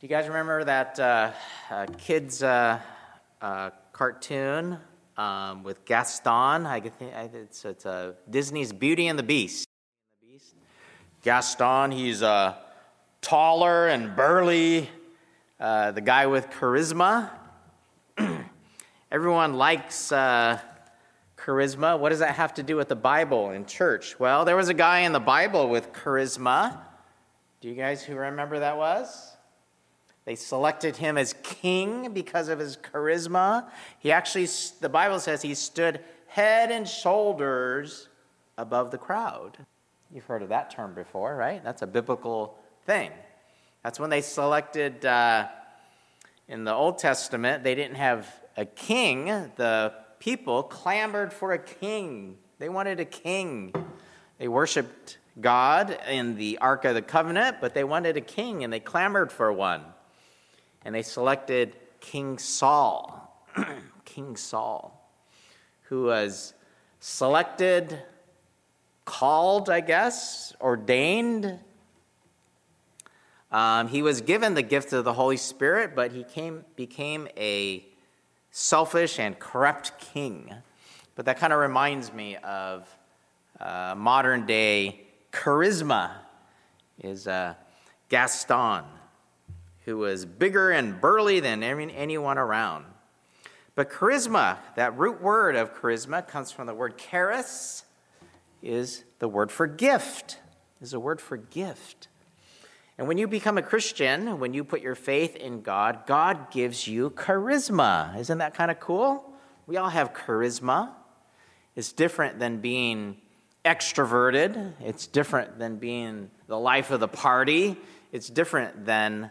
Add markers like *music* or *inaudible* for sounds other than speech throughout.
Do you guys remember that uh, uh, kids uh, uh, cartoon um, with Gaston? I think it's, it's uh, Disney's Beauty and the Beast. Gaston, he's uh, taller and burly, the guy with charisma. *clears throat* Everyone likes charisma. What does that have to do with the Bible in church? Well, there was a guy in the Bible with charisma. Do you guys who remember that was? They selected him as king because of his charisma. He actually, the Bible says he stood head and shoulders above the crowd. You've heard of that term before, right? That's a biblical thing. That's when they selected, uh, in the Old Testament, they didn't have a king. The people clamored for a king, they wanted a king. They worshiped God in the Ark of the Covenant, but they wanted a king and they clamored for one and they selected King Saul. *clears throat* King Saul, who was selected, called, I guess, ordained. Um, he was given the gift of the Holy Spirit, but he came, became a selfish and corrupt king. But that kind of reminds me of uh, modern day charisma, is uh, Gaston who was bigger and burly than anyone around. But charisma, that root word of charisma comes from the word charis, is the word for gift, is a word for gift. And when you become a Christian, when you put your faith in God, God gives you charisma. Isn't that kind of cool? We all have charisma. It's different than being extroverted, it's different than being the life of the party, it's different than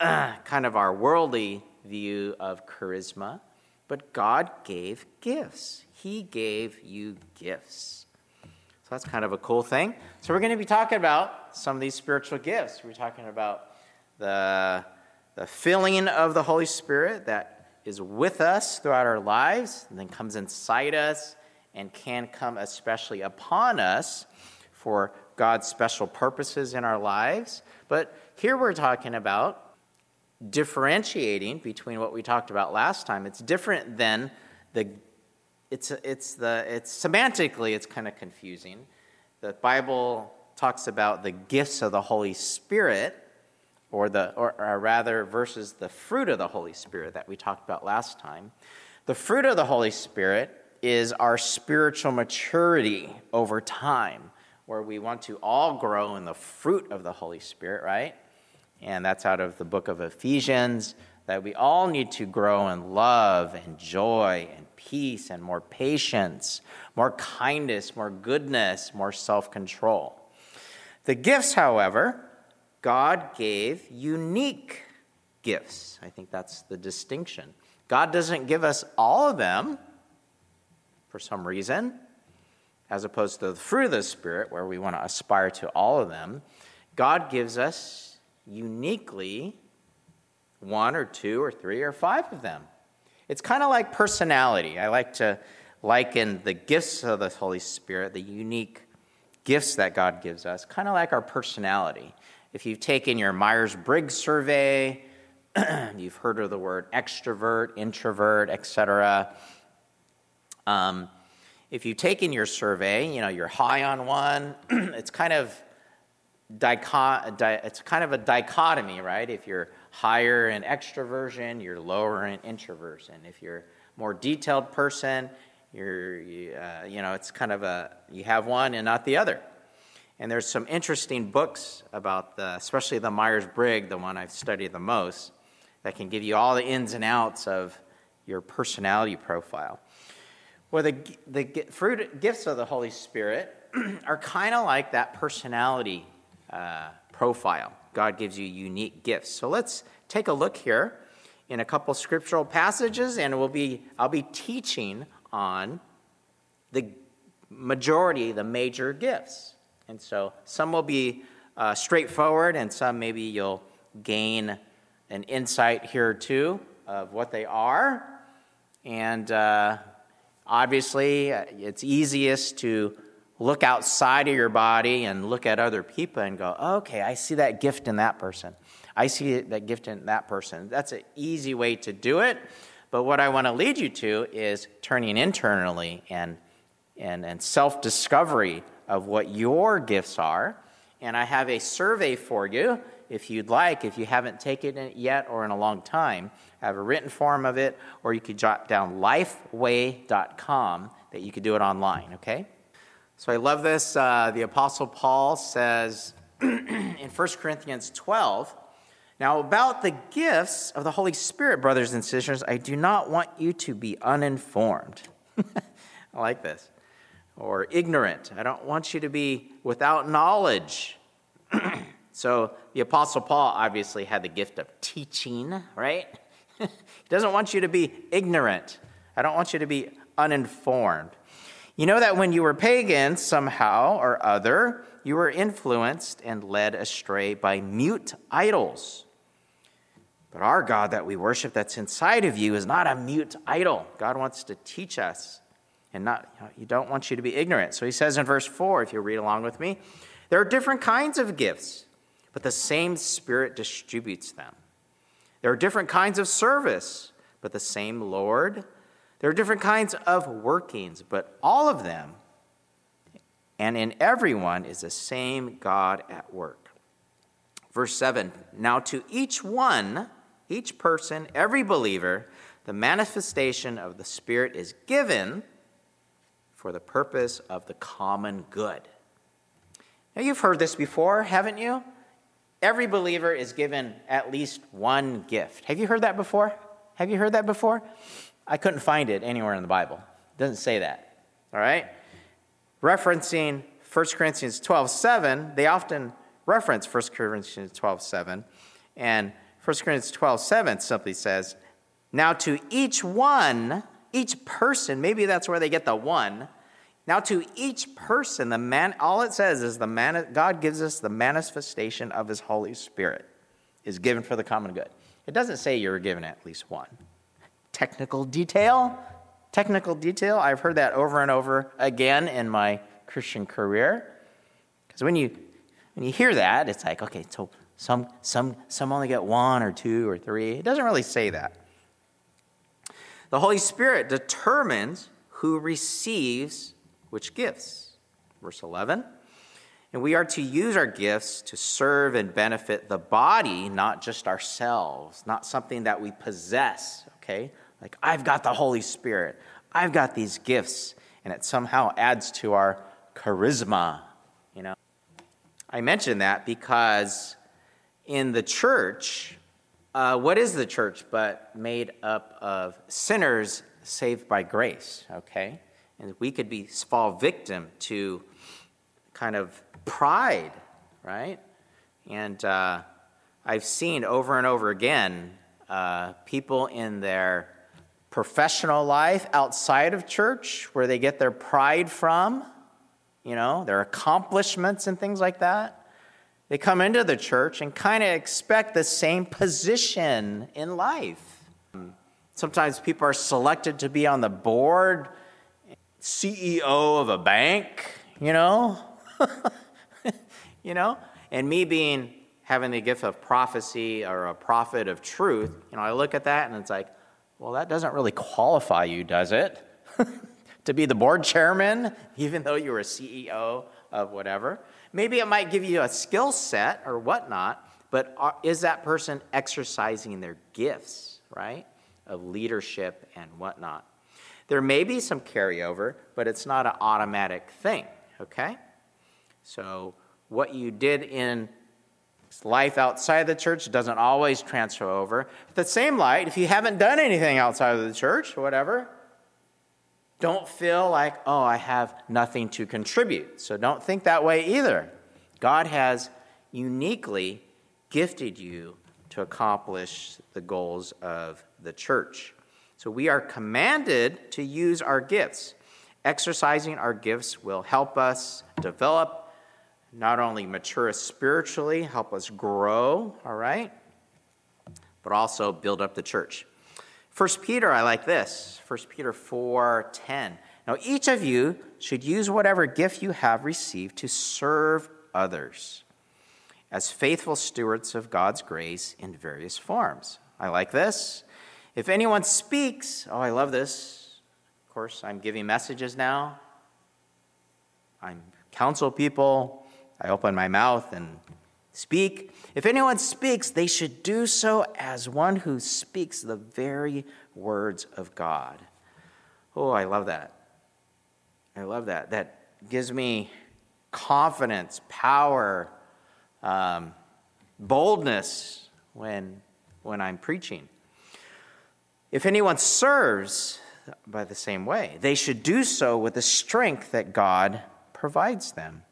*clears throat* kind of our worldly view of charisma, but God gave gifts. He gave you gifts. So that's kind of a cool thing. So we're going to be talking about some of these spiritual gifts. We're talking about the, the filling of the Holy Spirit that is with us throughout our lives and then comes inside us and can come especially upon us for God's special purposes in our lives. But here we're talking about differentiating between what we talked about last time. It's different than the it's it's the it's semantically it's kind of confusing. The Bible talks about the gifts of the Holy Spirit or the or, or rather versus the fruit of the Holy Spirit that we talked about last time. The fruit of the Holy Spirit is our spiritual maturity over time where we want to all grow in the fruit of the Holy Spirit, right? And that's out of the book of Ephesians, that we all need to grow in love and joy and peace and more patience, more kindness, more goodness, more self control. The gifts, however, God gave unique gifts. I think that's the distinction. God doesn't give us all of them for some reason, as opposed to the fruit of the Spirit, where we want to aspire to all of them. God gives us uniquely one or two or three or five of them. It's kind of like personality. I like to liken the gifts of the Holy Spirit, the unique gifts that God gives us, kind of like our personality. If you've taken your Myers Briggs survey, *clears throat* you've heard of the word extrovert, introvert, etc. Um, if you've taken your survey, you know, you're high on one, *clears throat* it's kind of it's kind of a dichotomy, right? If you're higher in extroversion, you're lower in introversion. If you're more detailed person, you're, you, uh, you know, it's kind of a, you have one and not the other. And there's some interesting books about the, especially the Myers Briggs, the one I've studied the most, that can give you all the ins and outs of your personality profile. Well, the, the fruit gifts of the Holy Spirit *clears throat* are kind of like that personality uh, profile. God gives you unique gifts. So let's take a look here in a couple scriptural passages, and we'll be, I'll be teaching on the majority, the major gifts. And so some will be uh, straightforward, and some maybe you'll gain an insight here too of what they are. And uh, obviously, uh, it's easiest to look outside of your body and look at other people and go, okay, I see that gift in that person. I see that gift in that person. That's an easy way to do it. But what I want to lead you to is turning internally and, and, and self discovery of what your gifts are. And I have a survey for you if you'd like, if you haven't taken it yet or in a long time. I have a written form of it, or you could jot down lifeway.com that you could do it online, okay? So I love this. Uh, the Apostle Paul says *clears throat* in 1 Corinthians 12, now, about the gifts of the Holy Spirit, brothers and sisters, I do not want you to be uninformed. *laughs* I like this. Or ignorant. I don't want you to be without knowledge. *clears throat* so, the Apostle Paul obviously had the gift of teaching, right? *laughs* he doesn't want you to be ignorant. I don't want you to be uninformed. You know that when you were pagan, somehow or other, you were influenced and led astray by mute idols. But our God that we worship, that's inside of you, is not a mute idol. God wants to teach us, and not you don't want you to be ignorant. So he says in verse 4, if you read along with me, there are different kinds of gifts, but the same Spirit distributes them. There are different kinds of service, but the same Lord. There are different kinds of workings, but all of them and in everyone is the same God at work. Verse 7 Now to each one, each person, every believer, the manifestation of the Spirit is given for the purpose of the common good. Now, you've heard this before, haven't you? Every believer is given at least one gift. Have you heard that before? Have you heard that before? I couldn't find it anywhere in the Bible. It doesn't say that. All right? Referencing 1 Corinthians 12 7, they often reference 1 Corinthians 12 7. And 1 Corinthians 12, 7 simply says, Now to each one, each person, maybe that's where they get the one. Now to each person, the man, all it says is the man, God gives us the manifestation of his Holy Spirit is given for the common good. It doesn't say you're given at least one. Technical detail, technical detail. I've heard that over and over again in my Christian career. Because when you when you hear that, it's like, okay, so some, some, some only get one or two or three. It doesn't really say that. The Holy Spirit determines who receives which gifts. Verse 11. And we are to use our gifts to serve and benefit the body, not just ourselves, not something that we possess, okay? Like, I've got the Holy Spirit, I've got these gifts, and it somehow adds to our charisma, you know? I mention that because in the church, uh, what is the church but made up of sinners saved by grace, okay? And we could be fall victim to kind of pride, right? And uh, I've seen over and over again uh, people in their professional life outside of church where they get their pride from, you know, their accomplishments and things like that. They come into the church and kind of expect the same position in life. Sometimes people are selected to be on the board, CEO of a bank, you know? *laughs* you know? And me being having the gift of prophecy or a prophet of truth, you know, I look at that and it's like, well, that doesn't really qualify you, does it? *laughs* to be the board chairman, even though you were a CEO of whatever. Maybe it might give you a skill set or whatnot, but is that person exercising their gifts, right, of leadership and whatnot? There may be some carryover, but it's not an automatic thing, okay? So, what you did in life outside the church doesn't always transfer over. The same light, if you haven't done anything outside of the church, whatever, don't feel like, oh, I have nothing to contribute. So don't think that way either. God has uniquely gifted you to accomplish the goals of the church. So we are commanded to use our gifts. Exercising our gifts will help us develop, not only mature us spiritually, help us grow, all right, but also build up the church. First Peter, I like this. First Peter 4:10. Now each of you should use whatever gift you have received to serve others as faithful stewards of God's grace in various forms. I like this. If anyone speaks, oh, I love this. Of course, I'm giving messages now. I'm counsel people. I open my mouth and speak. If anyone speaks, they should do so as one who speaks the very words of God. Oh, I love that. I love that. That gives me confidence, power, um, boldness when, when I'm preaching. If anyone serves by the same way, they should do so with the strength that God provides them.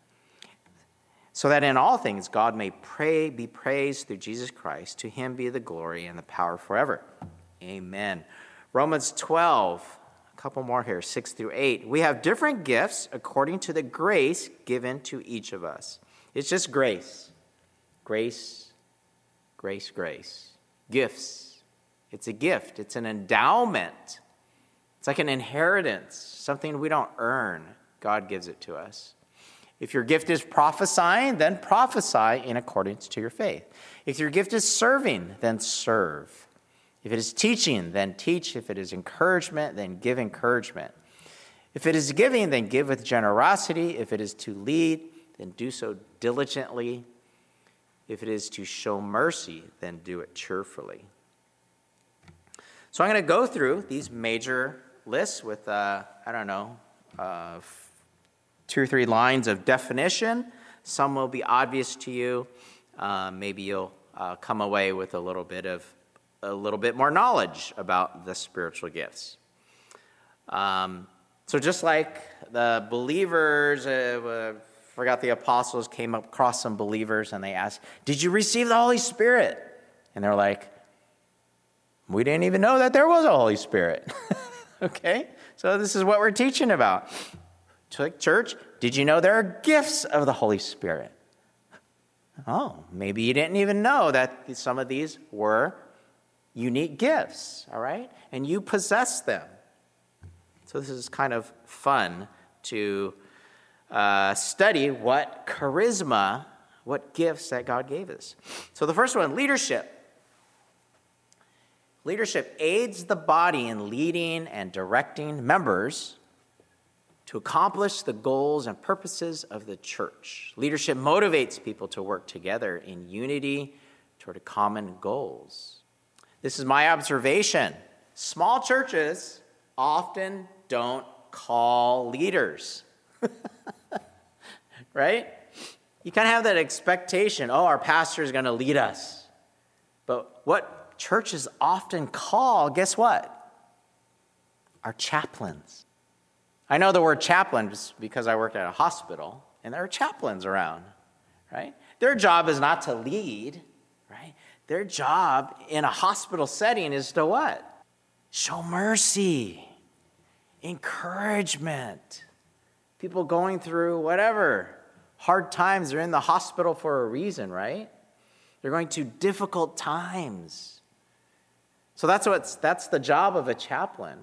So that in all things God may pray, be praised through Jesus Christ. To him be the glory and the power forever. Amen. Romans 12 a couple more here, 6 through 8. We have different gifts according to the grace given to each of us. It's just grace. Grace, grace, grace. Gifts. It's a gift, it's an endowment. It's like an inheritance, something we don't earn. God gives it to us. If your gift is prophesying, then prophesy in accordance to your faith. If your gift is serving, then serve. If it is teaching, then teach. If it is encouragement, then give encouragement. If it is giving, then give with generosity. If it is to lead, then do so diligently. If it is to show mercy, then do it cheerfully. So I'm going to go through these major lists with, uh, I don't know, uh, two or three lines of definition. Some will be obvious to you. Uh, maybe you'll uh, come away with a little bit of a little bit more knowledge about the spiritual gifts. Um, so, just like the believers, uh, uh, forgot the apostles came across some believers and they asked, Did you receive the Holy Spirit? And they're like, We didn't even know that there was a Holy Spirit. *laughs* okay? So, this is what we're teaching about. Church, did you know there are gifts of the Holy Spirit? Oh, maybe you didn't even know that some of these were unique gifts, all right? And you possess them. So this is kind of fun to uh, study what charisma, what gifts that God gave us. So the first one leadership. Leadership aids the body in leading and directing members to accomplish the goals and purposes of the church. Leadership motivates people to work together in unity toward common goals. This is my observation. Small churches often don't call leaders. *laughs* right? You kind of have that expectation oh, our pastor is going to lead us. But what churches often call, guess what? Our chaplains. I know the word chaplain because I worked at a hospital, and there are chaplains around, right? Their job is not to lead, right? their job in a hospital setting is to what? Show mercy, encouragement. People going through whatever hard times, they're in the hospital for a reason, right? They're going through difficult times. So that's what's that's the job of a chaplain.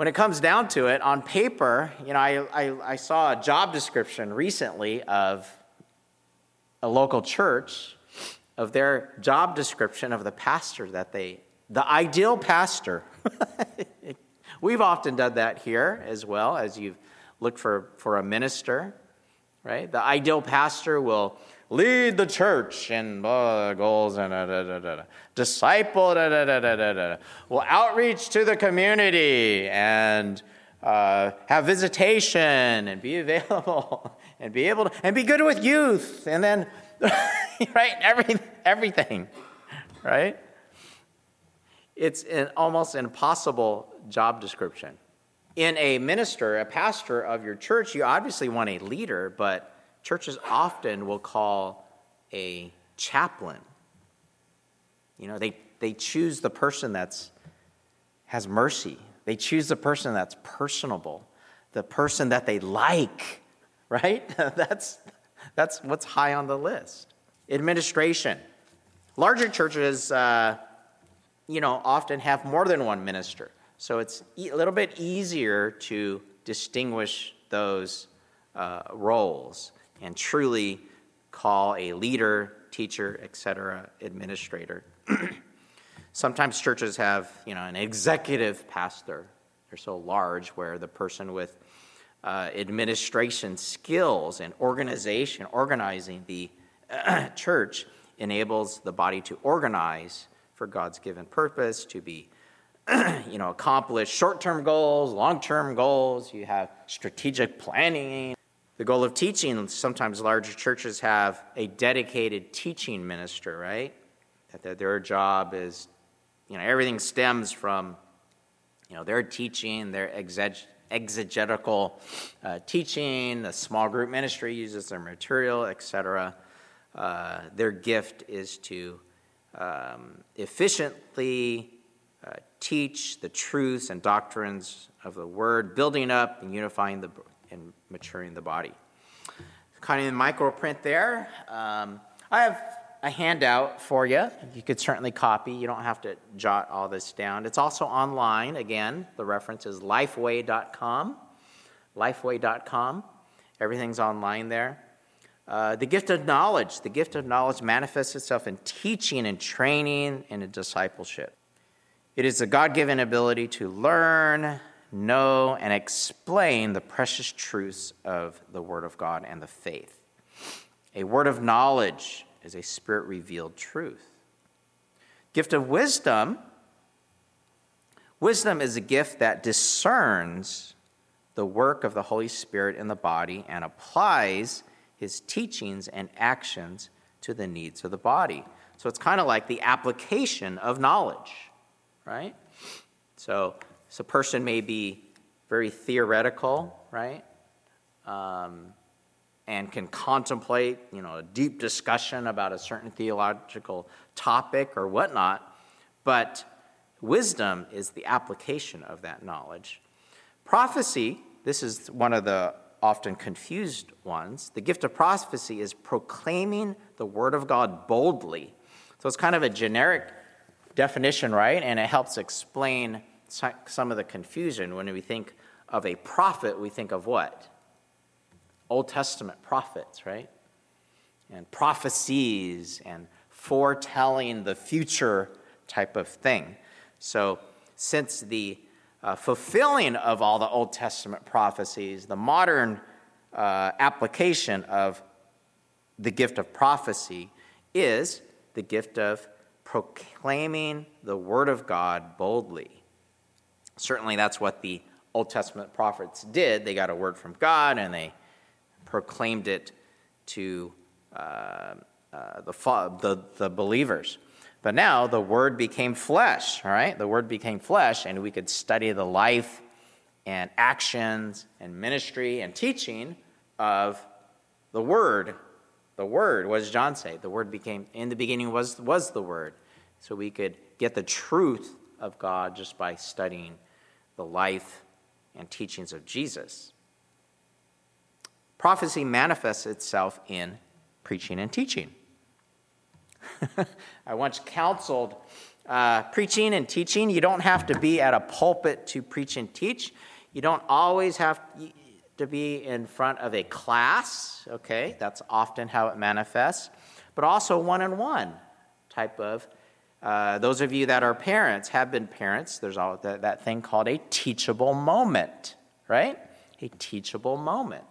When it comes down to it, on paper, you know, I, I, I saw a job description recently of a local church of their job description of the pastor that they, the ideal pastor. *laughs* We've often done that here as well as you've looked for, for a minister, right? The ideal pastor will lead the church and uh, goals and da, da, da, da, disciple, da, da, da, da, da, da. will outreach to the community and uh, have visitation and be available *laughs* and be able to and be good with youth and then *laughs* right? Every, everything, right? It's an almost impossible job description. In a minister, a pastor of your church, you obviously want a leader, but churches often will call a chaplain. You know, they, they choose the person that's has mercy. They choose the person that's personable, the person that they like, *laughs* right? *laughs* that's, that's what's high on the list. Administration. Larger churches, uh, you know, often have more than one minister. So it's a little bit easier to distinguish those uh, roles and truly call a leader, teacher, etc., administrator. *clears throat* Sometimes churches have, you know, an executive pastor. They're so large where the person with uh, administration skills and organization, organizing the *clears throat* church, enables the body to organize for God's given purpose, to be, *clears throat* you know, accomplish short-term goals, long-term goals. You have strategic planning. The goal of teaching, sometimes larger churches have a dedicated teaching minister, right? That their job is, you know, everything stems from, you know, their teaching, their exegetical uh, teaching, the small group ministry uses their material, etc. Uh, their gift is to um, efficiently uh, teach the truths and doctrines of the word, building up and unifying the and maturing the body. Kind of in micro print there. Um, I have a handout for you. You could certainly copy. You don't have to jot all this down. It's also online. Again, the reference is lifeway.com. Lifeway.com. Everything's online there. Uh, the gift of knowledge. The gift of knowledge manifests itself in teaching and training and in discipleship. It is a God given ability to learn, know, and explain the precious truths of the Word of God and the faith. A word of knowledge is a spirit revealed truth. Gift of wisdom. Wisdom is a gift that discerns the work of the Holy Spirit in the body and applies his teachings and actions to the needs of the body. So it's kind of like the application of knowledge, right? So, so person may be very theoretical, right? Um, and can contemplate, you know, a deep discussion about a certain theological topic or whatnot, but wisdom is the application of that knowledge. Prophecy, this is one of the often confused ones. The gift of prophecy is proclaiming the word of God boldly. So it's kind of a generic definition, right? And it helps explain some of the confusion. When we think of a prophet, we think of what? Old Testament prophets, right? And prophecies and foretelling the future type of thing. So, since the uh, fulfilling of all the Old Testament prophecies, the modern uh, application of the gift of prophecy is the gift of proclaiming the Word of God boldly. Certainly, that's what the Old Testament prophets did. They got a word from God and they proclaimed it to uh, uh, the, the, the believers. But now the Word became flesh, all right? The Word became flesh, and we could study the life and actions and ministry and teaching of the Word. The Word, what does John say? The Word became, in the beginning was, was the Word. So we could get the truth of God just by studying the life and teachings of Jesus. Prophecy manifests itself in preaching and teaching. *laughs* I once counseled uh, preaching and teaching. You don't have to be at a pulpit to preach and teach. You don't always have to be in front of a class, okay? That's often how it manifests, but also one on one type of. Uh, those of you that are parents, have been parents, there's all that, that thing called a teachable moment, right? A teachable moment.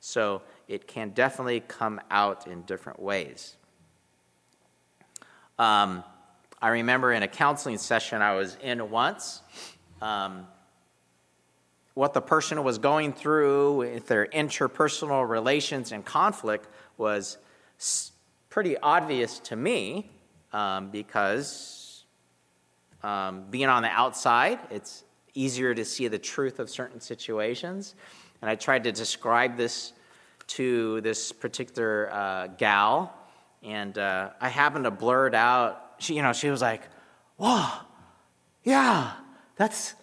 So it can definitely come out in different ways. Um, I remember in a counseling session I was in once, um, what the person was going through with their interpersonal relations and conflict was pretty obvious to me um, because um, being on the outside, it's easier to see the truth of certain situations. And I tried to describe this to this particular uh, gal and uh, I happened to blurt out. She, you know, she was like, "Whoa, yeah, that's."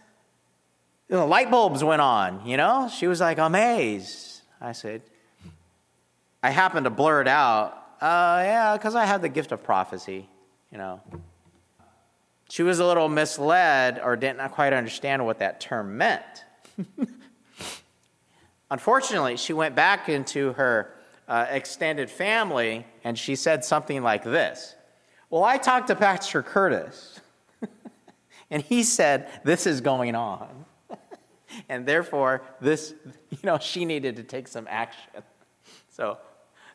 Know, light bulbs went on. You know, she was like amazed. I said, I happened to blurt out, uh, "Yeah, because I have the gift of prophecy." You know, she was a little misled or didn't quite understand what that term meant. *laughs* Unfortunately, she went back into her uh, extended family, and she said something like this Well, I talked to Pastor Curtis, *laughs* and he said this is going on. *laughs* and therefore, this, you know, she needed to take some action. So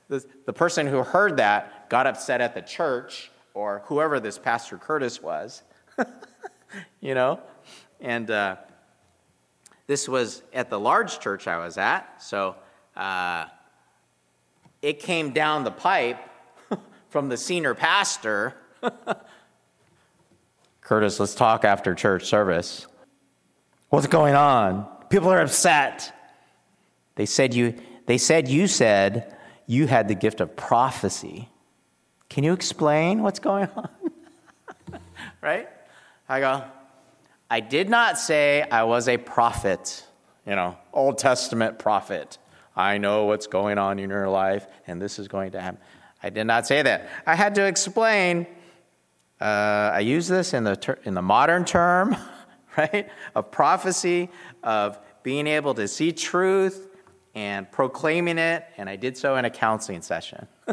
the, the person who heard that got upset at the church or whoever this Pastor Curtis was, *laughs* you know, and uh, this was at the large church I was at, so uh, it came down the pipe *laughs* from the senior pastor. *laughs* Curtis, let's talk after church service. What's going on? People are upset. They said you, they said you said you had the gift of prophecy. Can you explain what's going on? *laughs* right? I go, I did not say I was a prophet, you know, Old Testament prophet. I know what's going on in your life, and this is going to happen. I did not say that. I had to explain. Uh, I use this in the ter- in the modern term, *laughs* right, of prophecy, of being able to see truth and proclaiming it, and I did so in a counseling session. *laughs*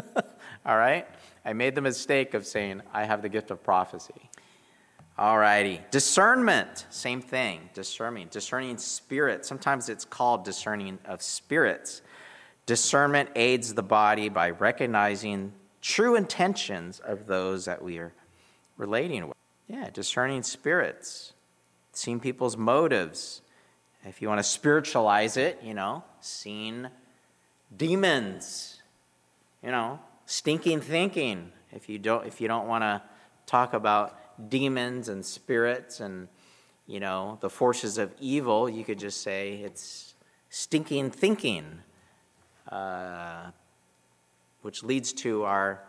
All right, I made the mistake of saying I have the gift of prophecy. All righty. Discernment, same thing. Discerning. Discerning spirit. Sometimes it's called discerning of spirits. Discernment aids the body by recognizing true intentions of those that we are relating with. Yeah, discerning spirits. Seeing people's motives. If you want to spiritualize it, you know, seeing demons, you know, stinking thinking. If you don't if you don't want to talk about demons and spirits and you know the forces of evil you could just say it's stinking thinking uh, which leads to our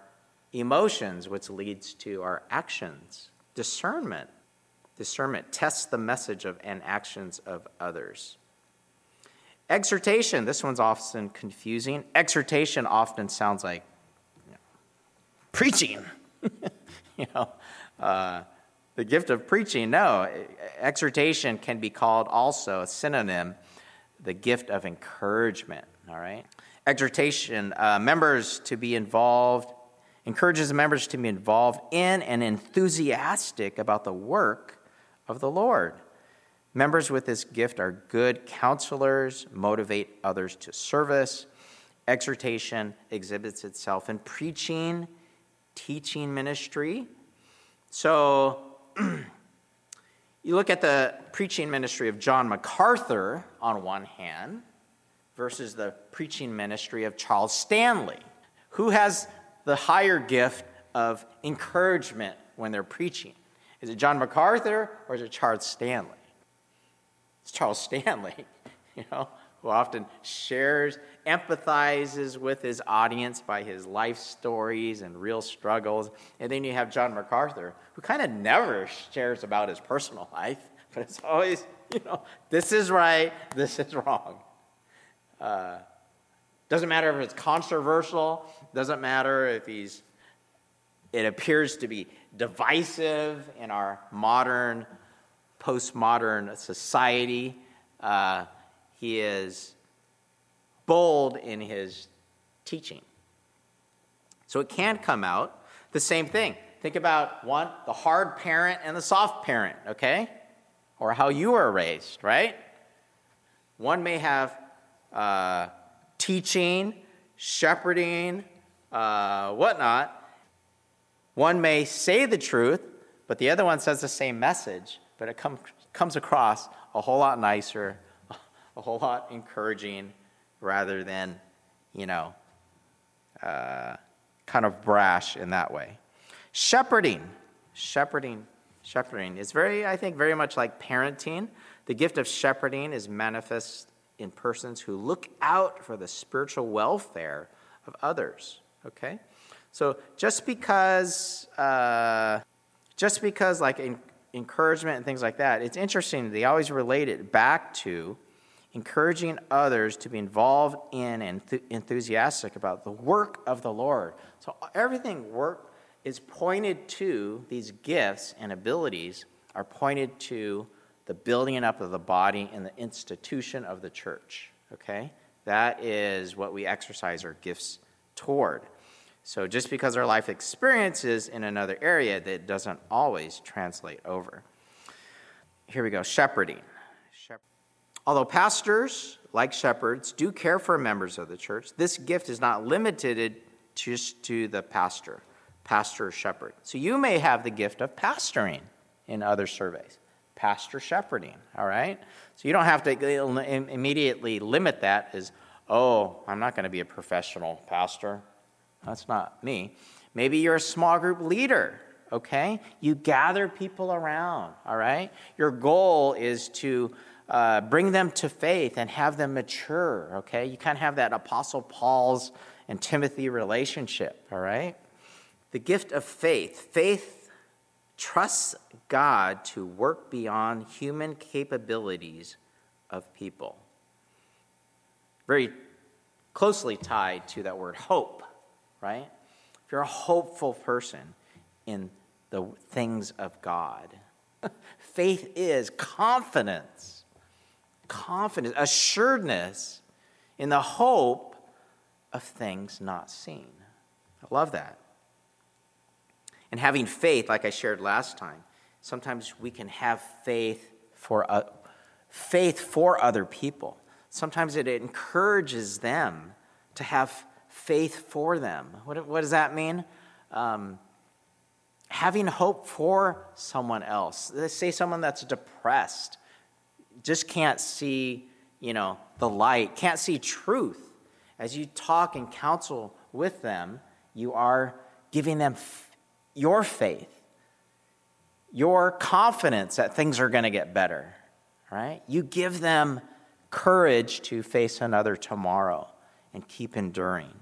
emotions which leads to our actions. Discernment. Discernment tests the message of and actions of others. Exhortation. This one's often confusing. Exhortation often sounds like preaching *laughs* you know uh, the gift of preaching. No, exhortation can be called also a synonym, the gift of encouragement. All right? Exhortation, uh, members to be involved, encourages members to be involved in and enthusiastic about the work of the Lord. Members with this gift are good counselors, motivate others to service. Exhortation exhibits itself in preaching, teaching ministry, so *clears throat* you look at the preaching ministry of John MacArthur on one hand versus the preaching ministry of Charles Stanley. Who has the higher gift of encouragement when they're preaching? Is it John MacArthur or is it Charles Stanley? It's Charles *laughs* Stanley, you know, who often shares empathizes with his audience by his life stories and real struggles. And then you have John MacArthur, who kind of never shares about his personal life, *laughs* but it's always, you know, this is right, this is wrong. Uh, doesn't matter if it's controversial, doesn't matter if he's, it appears to be divisive in our modern, postmodern society. Uh, he is bold in his teaching. So it can come out the same thing. Think about one, the hard parent and the soft parent, okay? Or how you were raised, right? One may have uh, teaching, shepherding, uh, whatnot. One may say the truth, but the other one says the same message, but it com- comes across a whole lot nicer, a whole lot encouraging, rather than, you know, uh, kind of brash in that way. Shepherding, shepherding, shepherding is very, I think, very much like parenting. The gift of shepherding is manifest in persons who look out for the spiritual welfare of others. Okay, so just because, uh, just because, like in, encouragement and things like that, it's interesting. They always relate it back to encouraging others to be involved in and th- enthusiastic about the work of the Lord. So everything work is pointed to these gifts and abilities are pointed to the building up of the body and the institution of the church. Okay? That is what we exercise our gifts toward. So just because our life experiences in another area, that doesn't always translate over. Here we go shepherding. Although pastors, like shepherds, do care for members of the church, this gift is not limited just to the pastor, pastor or shepherd. So you may have the gift of pastoring in other surveys, pastor shepherding, all right? So you don't have to immediately limit that as, oh, I'm not going to be a professional pastor. That's not me. Maybe you're a small group leader, okay? You gather people around, all right? Your goal is to uh, bring them to faith and have them mature, okay? You kind of have that Apostle Paul's and Timothy relationship, all right? The gift of faith. Faith trusts God to work beyond human capabilities of people. Very closely tied to that word hope right? If you're a hopeful person in the things of God, *laughs* faith is confidence, confidence, assuredness in the hope of things not seen. I love that. And having faith, like I shared last time, sometimes we can have faith for uh, faith for other people. Sometimes it encourages them to have faith for them. What, what does that mean? Um, having hope for someone else. Let's say someone that's depressed, just can't see, you know, the light, can't see truth. As you talk and counsel with them, you are giving them f- your faith, your confidence that things are going to get better, right? You give them courage to face another tomorrow and keep enduring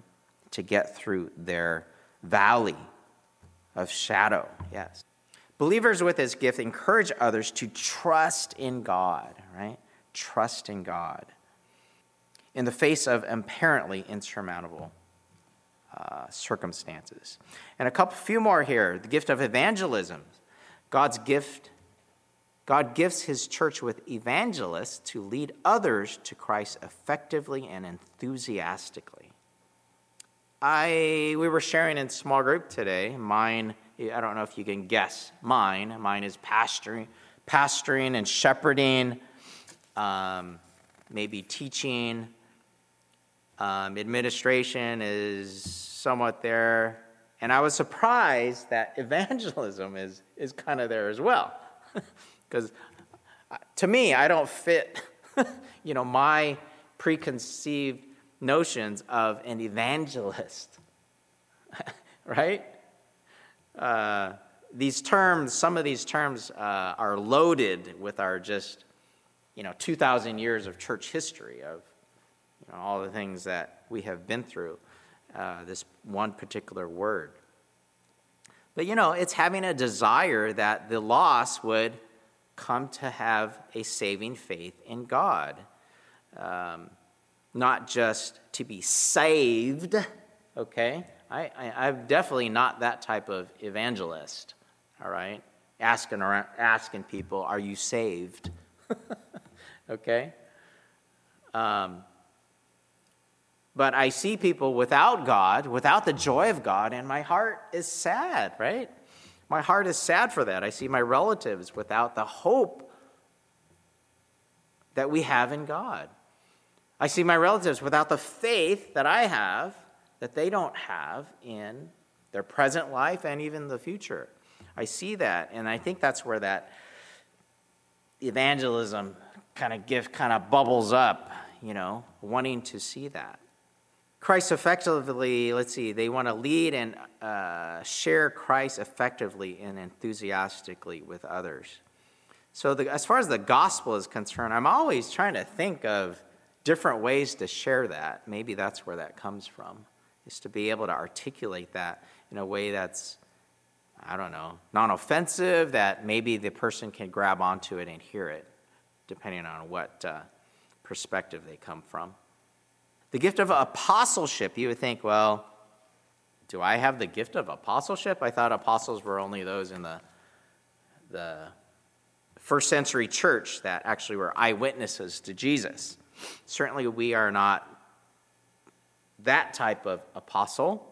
to get through their valley of shadow. Yes. Believers with this gift encourage others to trust in God, right? Trust in God in the face of apparently insurmountable uh, circumstances. And a couple few more here. The gift of evangelism. God's gift God gifts his church with evangelists to lead others to Christ effectively and enthusiastically. I we were sharing in small group today. Mine, I don't know if you can guess. Mine, mine is pastoring, pastoring and shepherding, um, maybe teaching. Um, administration is somewhat there, and I was surprised that *laughs* evangelism is is kind of there as well, *laughs* because uh, to me, I don't fit, *laughs* you know, my preconceived notions of an evangelist, right? Uh, these terms, some of these terms uh, are loaded with our just, you know, 2,000 years of church history of you know, all the things that we have been through, uh, this one particular word. But, you know, it's having a desire that the lost would come to have a saving faith in God. Um, not just to be saved, okay? I, I, am definitely not that type of evangelist, all right? Asking, around, asking people, are you saved? *laughs* okay? Um, but I see people without God, without the joy of God, and my heart is sad, right? My heart is sad for that. I see my relatives without the hope that we have in God. I see my relatives without the faith that I have, that they don't have in their present life and even the future. I see that, and I think that's where that evangelism kind of gift kind of bubbles up, you know, wanting to see that. Christ effectively, let's see, they want to lead and uh, share Christ effectively and enthusiastically with others. So, the, as far as the gospel is concerned, I'm always trying to think of different ways to share that. Maybe that's where that comes from, is to be able to articulate that in a way that's, I don't know, non offensive, that maybe the person can grab onto it and hear it, depending on what uh, perspective they come from. The gift of apostleship, you would think, well, do I have the gift of apostleship? I thought apostles were only those in the, the first century church that actually were eyewitnesses to Jesus. Certainly, we are not that type of apostle.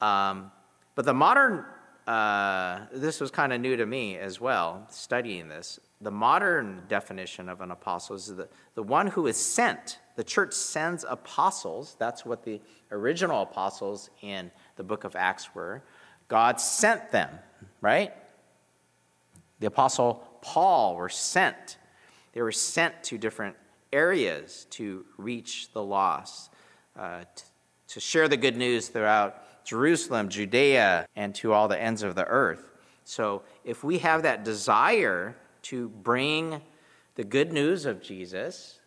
Um, but the modern, uh, this was kind of new to me as well, studying this. The modern definition of an apostle is the, the one who is sent. The church sends apostles. That's what the original apostles in the book of Acts were. God sent them, right? The apostle Paul were sent. They were sent to different areas to reach the lost, uh, to, to share the good news throughout Jerusalem, Judea, and to all the ends of the earth. So if we have that desire to bring the good news of Jesus,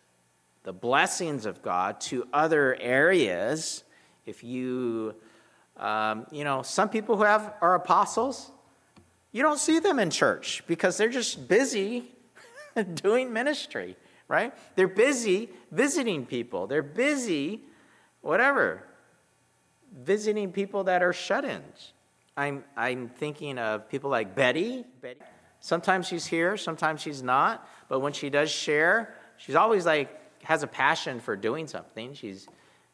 the blessings of God to other areas, if you, um, you know, some people who have are apostles, you don't see them in church because they're just busy *laughs* doing ministry, right? They're busy visiting people. They're busy, whatever, visiting people that are shut ins. I'm, I'm thinking of people like Betty. Betty. Sometimes she's here, sometimes she's not. But when she does share, she's always like, has a passion for doing something. She's,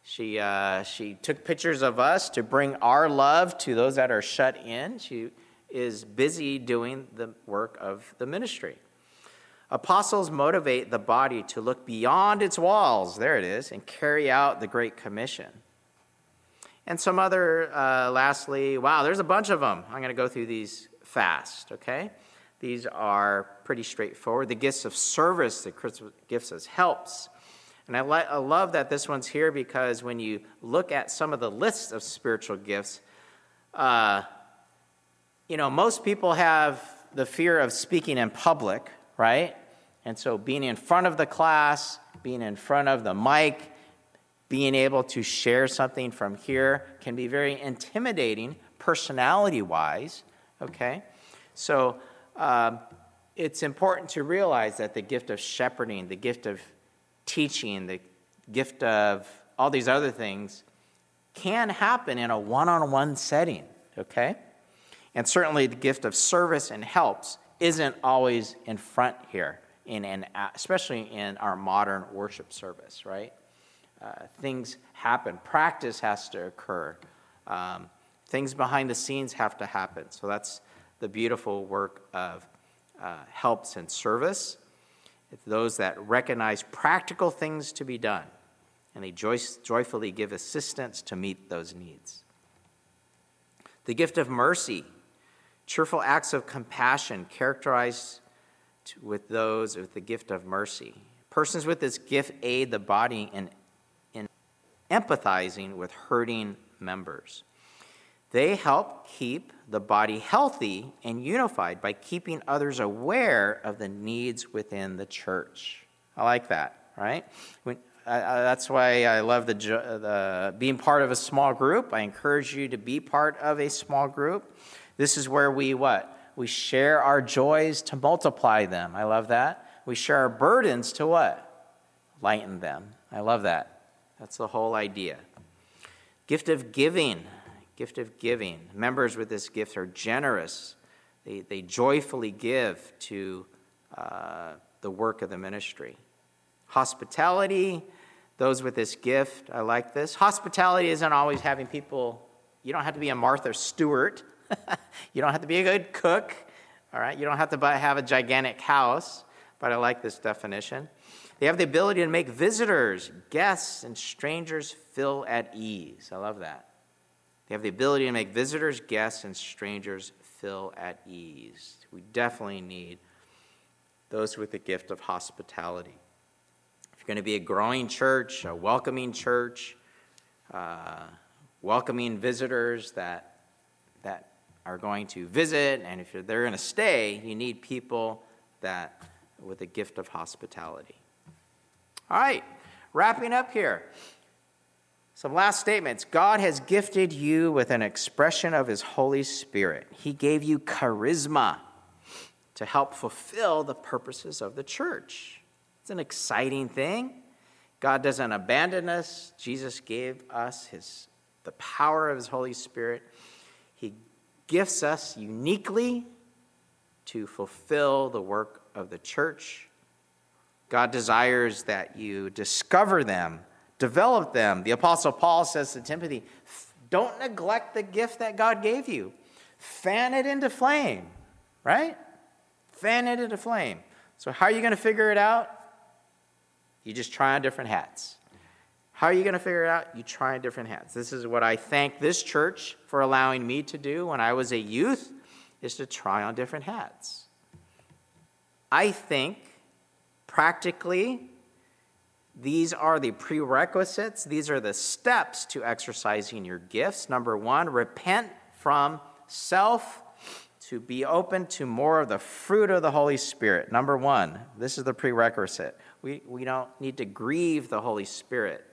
she, uh, she took pictures of us to bring our love to those that are shut in. She is busy doing the work of the ministry. Apostles motivate the body to look beyond its walls, there it is, and carry out the Great Commission. And some other, uh, lastly, wow, there's a bunch of them. I'm going to go through these fast, okay? These are pretty straightforward. The gifts of service that charisma gives us helps. And I, I love that this one's here because when you look at some of the lists of spiritual gifts, uh, you know, most people have the fear of speaking in public, right? And so being in front of the class, being in front of the mic, being able to share something from here can be very intimidating personality wise, okay? So um, it's important to realize that the gift of shepherding, the gift of teaching, the gift of all these other things can happen in a one on one setting, okay? And certainly the gift of service and helps isn't always in front here in an, especially in our modern worship service, right? Uh, things happen. Practice has to occur. Um, things behind the scenes have to happen. So that's the beautiful work of uh, helps and service. It's those that recognize practical things to be done, and they joy- joyfully give assistance to meet those needs. The gift of mercy, cheerful acts of compassion characterized with those with the gift of mercy. Persons with this gift aid the body in, in empathizing with hurting members. They help keep the body healthy and unified by keeping others aware of the needs within the church. I like that, right? When, that's why I love the, uh, the being part of a small group. I encourage you to be part of a small group. This is where we what? We share our joys to multiply them. I love that. We share our burdens to what? Lighten them. I love that. That's the whole idea. Gift of giving. Gift of giving. Members with this gift are generous. They, they joyfully give to uh, the work of the ministry. Hospitality. Those with this gift, I like this. Hospitality isn't always having people, you don't have to be a Martha Stewart *laughs* you don't have to be a good cook, all right? You don't have to buy, have a gigantic house, but I like this definition. They have the ability to make visitors, guests, and strangers feel at ease. I love that. They have the ability to make visitors, guests, and strangers feel at ease. We definitely need those with the gift of hospitality. If you're going to be a growing church, a welcoming church, uh, welcoming visitors that, that are going to visit, and if they're going to stay, you need people that with a gift of hospitality. All right, wrapping up here. Some last statements. God has gifted you with an expression of His Holy Spirit. He gave you charisma to help fulfill the purposes of the church. It's an exciting thing. God doesn't abandon us. Jesus gave us his, the power of His Holy Spirit. He gifts us uniquely to fulfill the work of the church. God desires that you discover them, develop them. The Apostle Paul says to Timothy, don't neglect the gift that God gave you. Fan it into flame, right? Fan it into flame. So, how are you going to figure it out? You just try on different hats. How are you going to figure it out? You try on different hats. This is what I thank this church for allowing me to do when I was a youth, is to try on different hats. I think practically these are the prerequisites, these are the steps to exercising your gifts. Number one, repent from self to be open to more of the fruit of the Holy Spirit. Number one, this is the prerequisite. We, we don't need to grieve the Holy Spirit.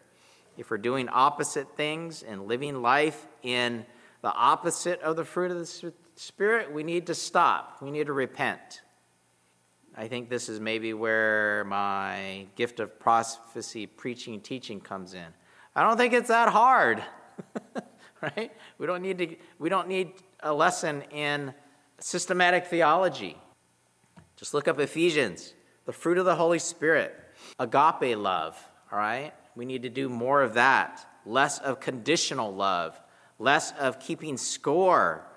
If we're doing opposite things and living life in the opposite of the fruit of the Spirit, we need to stop. We need to repent. I think this is maybe where my gift of prophecy, preaching, teaching comes in. I don't think it's that hard, *laughs* right? We don't need to. We don't need a lesson in systematic theology. Just look up Ephesians, the fruit of the Holy Spirit, agape love. All right, we need to do more of that. Less of conditional love, less of keeping score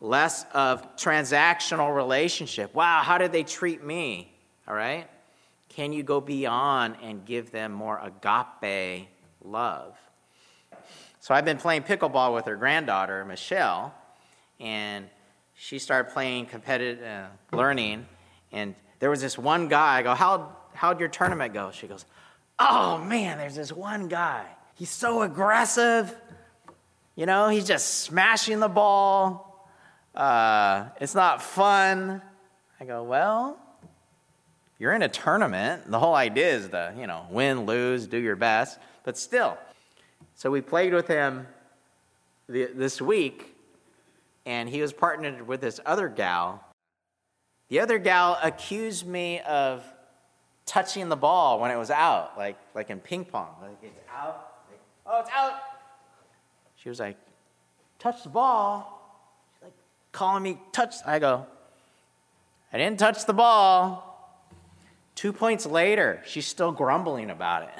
less of transactional relationship. Wow, how did they treat me? All right? Can you go beyond and give them more agape love? So I've been playing pickleball with her granddaughter, Michelle, and she started playing competitive uh, learning. And there was this one guy. I go, How, how'd your tournament go? She goes, Oh man, there's this one guy. He's so aggressive. You know, he's just smashing the ball uh, it's not fun. I go, well, you're in a tournament. The whole idea is to, you know, win, lose, do your best. But still, so we played with him the, this week, and he was partnered with this other gal. The other gal accused me of touching the ball when it was out, like, like in ping pong. Like, it's out. Like, oh, it's out. She was like, touch the ball calling me touch. I go, I didn't touch the ball. Two points later, she's still grumbling about it.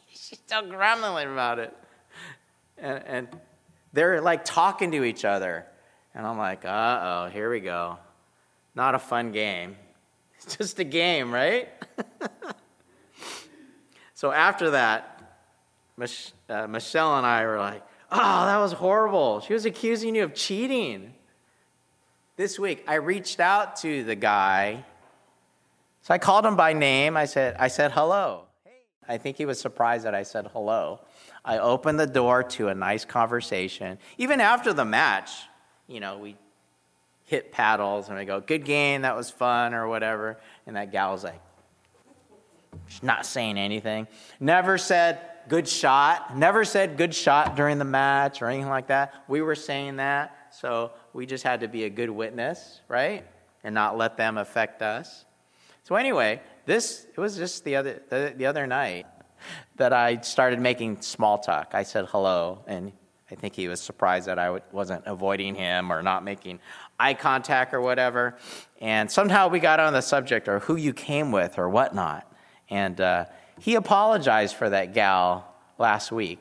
*laughs* she's still grumbling about it. And, and they're like talking to each other. And I'm like, uh oh, here we go. Not a fun game. *laughs* It's just a game, right? *laughs* so after that, Mich- uh, Michelle and I were like, oh, that was horrible. She was accusing you of cheating. This week, I reached out to the guy. So I called him by name. I said, I said hello. I think he was surprised that I said hello. I opened the door to a nice conversation. Even after the match, you know, we hit paddles and we go, good game, that was fun, or whatever. And that gal was like, she's not saying anything. Never said, good shot. Never said good shot during the match or anything like that. We were saying that. So we just had to be a good witness, right? And not let them affect us. So anyway, this it was just the other the, the other night that I started making small talk. I said hello, and I think he was surprised that I wasn't avoiding him or not making eye contact or whatever. And somehow we got on the subject or who you came with or whatnot. And uh, he apologized for that gal last week.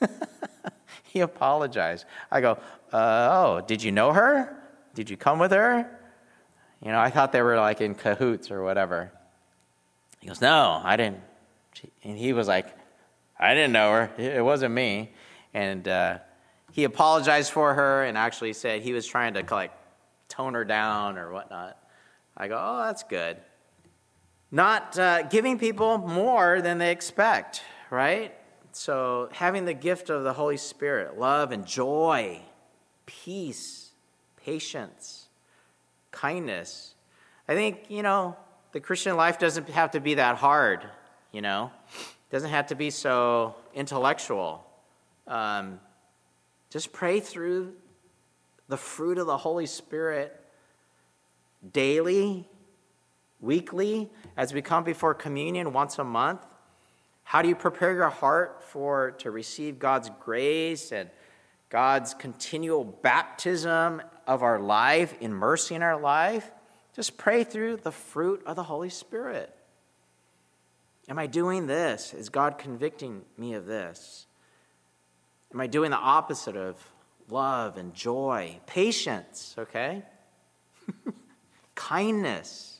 *laughs* he apologized. I go, uh, oh, did you know her? Did you come with her? You know, I thought they were like in cahoots or whatever. He goes, no, I didn't. And he was like, I didn't know her. It wasn't me. And uh, he apologized for her and actually said he was trying to like tone her down or whatnot. I go, oh, that's good. Not uh, giving people more than they expect, right? So having the gift of the Holy Spirit, love and joy, peace, patience, kindness. I think, you know, the Christian life doesn't have to be that hard, you know, it doesn't have to be so intellectual. Um, just pray through the fruit of the Holy Spirit daily, weekly, as we come before communion once a month. How do you prepare your heart for to receive God's grace and God's continual baptism of our life, in mercy in our life, just pray through the fruit of the Holy Spirit. Am I doing this? Is God convicting me of this? Am I doing the opposite of love and joy, patience, okay? *laughs* Kindness,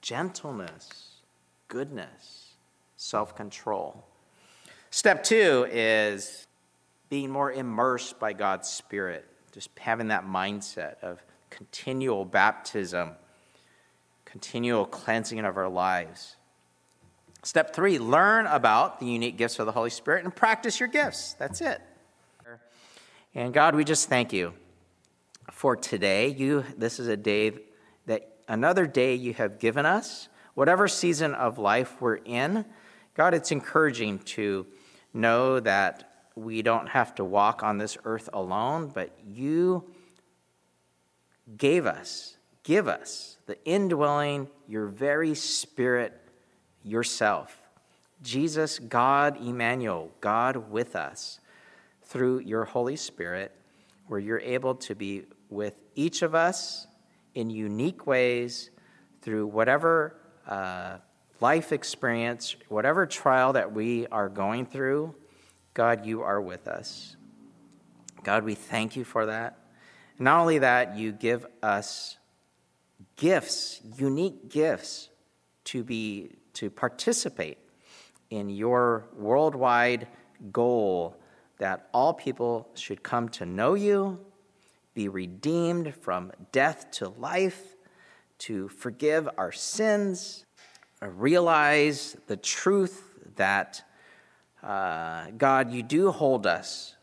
gentleness, goodness, self control. Step two is being more immersed by God's Spirit, just having that mindset of continual baptism, continual cleansing of our lives. Step three, learn about the unique gifts of the Holy Spirit and practice your gifts. That's it. And God, we just thank you for today. You, this is a day that another day you have given us. Whatever season of life we're in, God, it's encouraging to know that we don't have to walk on this earth alone, but you gave us, give us the indwelling, your very spirit yourself. Jesus, God Emmanuel, God with us through your Holy Spirit, where you're able to be with each of us in unique ways through whatever uh, life experience, whatever trial that we are going through. God, you are with us. God, we thank you for that. Not only that, you give us gifts, unique gifts to be to participate in your worldwide goal that all people should come to know you, be redeemed from death to life, to forgive our sins, realize the truth that uh, God, you do hold us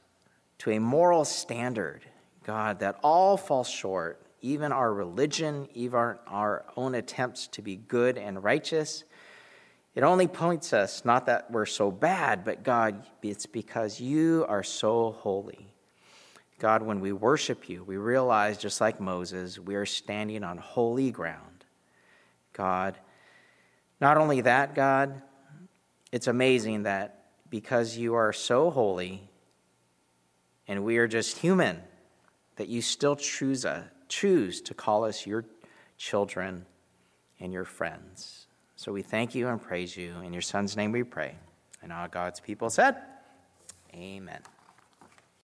to a moral standard God, that all fall short, even our religion, even our own attempts to be good and righteous. It only points us, not that we're so bad, but God, it's because you are so holy. God, when we worship you, we realize, just like Moses, we are standing on holy ground. God, not only that, God, it's amazing that because you are so holy and we are just human, that you still choose, a, choose to call us your children and your friends. So we thank you and praise you. In your Son's name we pray. And all God's people said, Amen.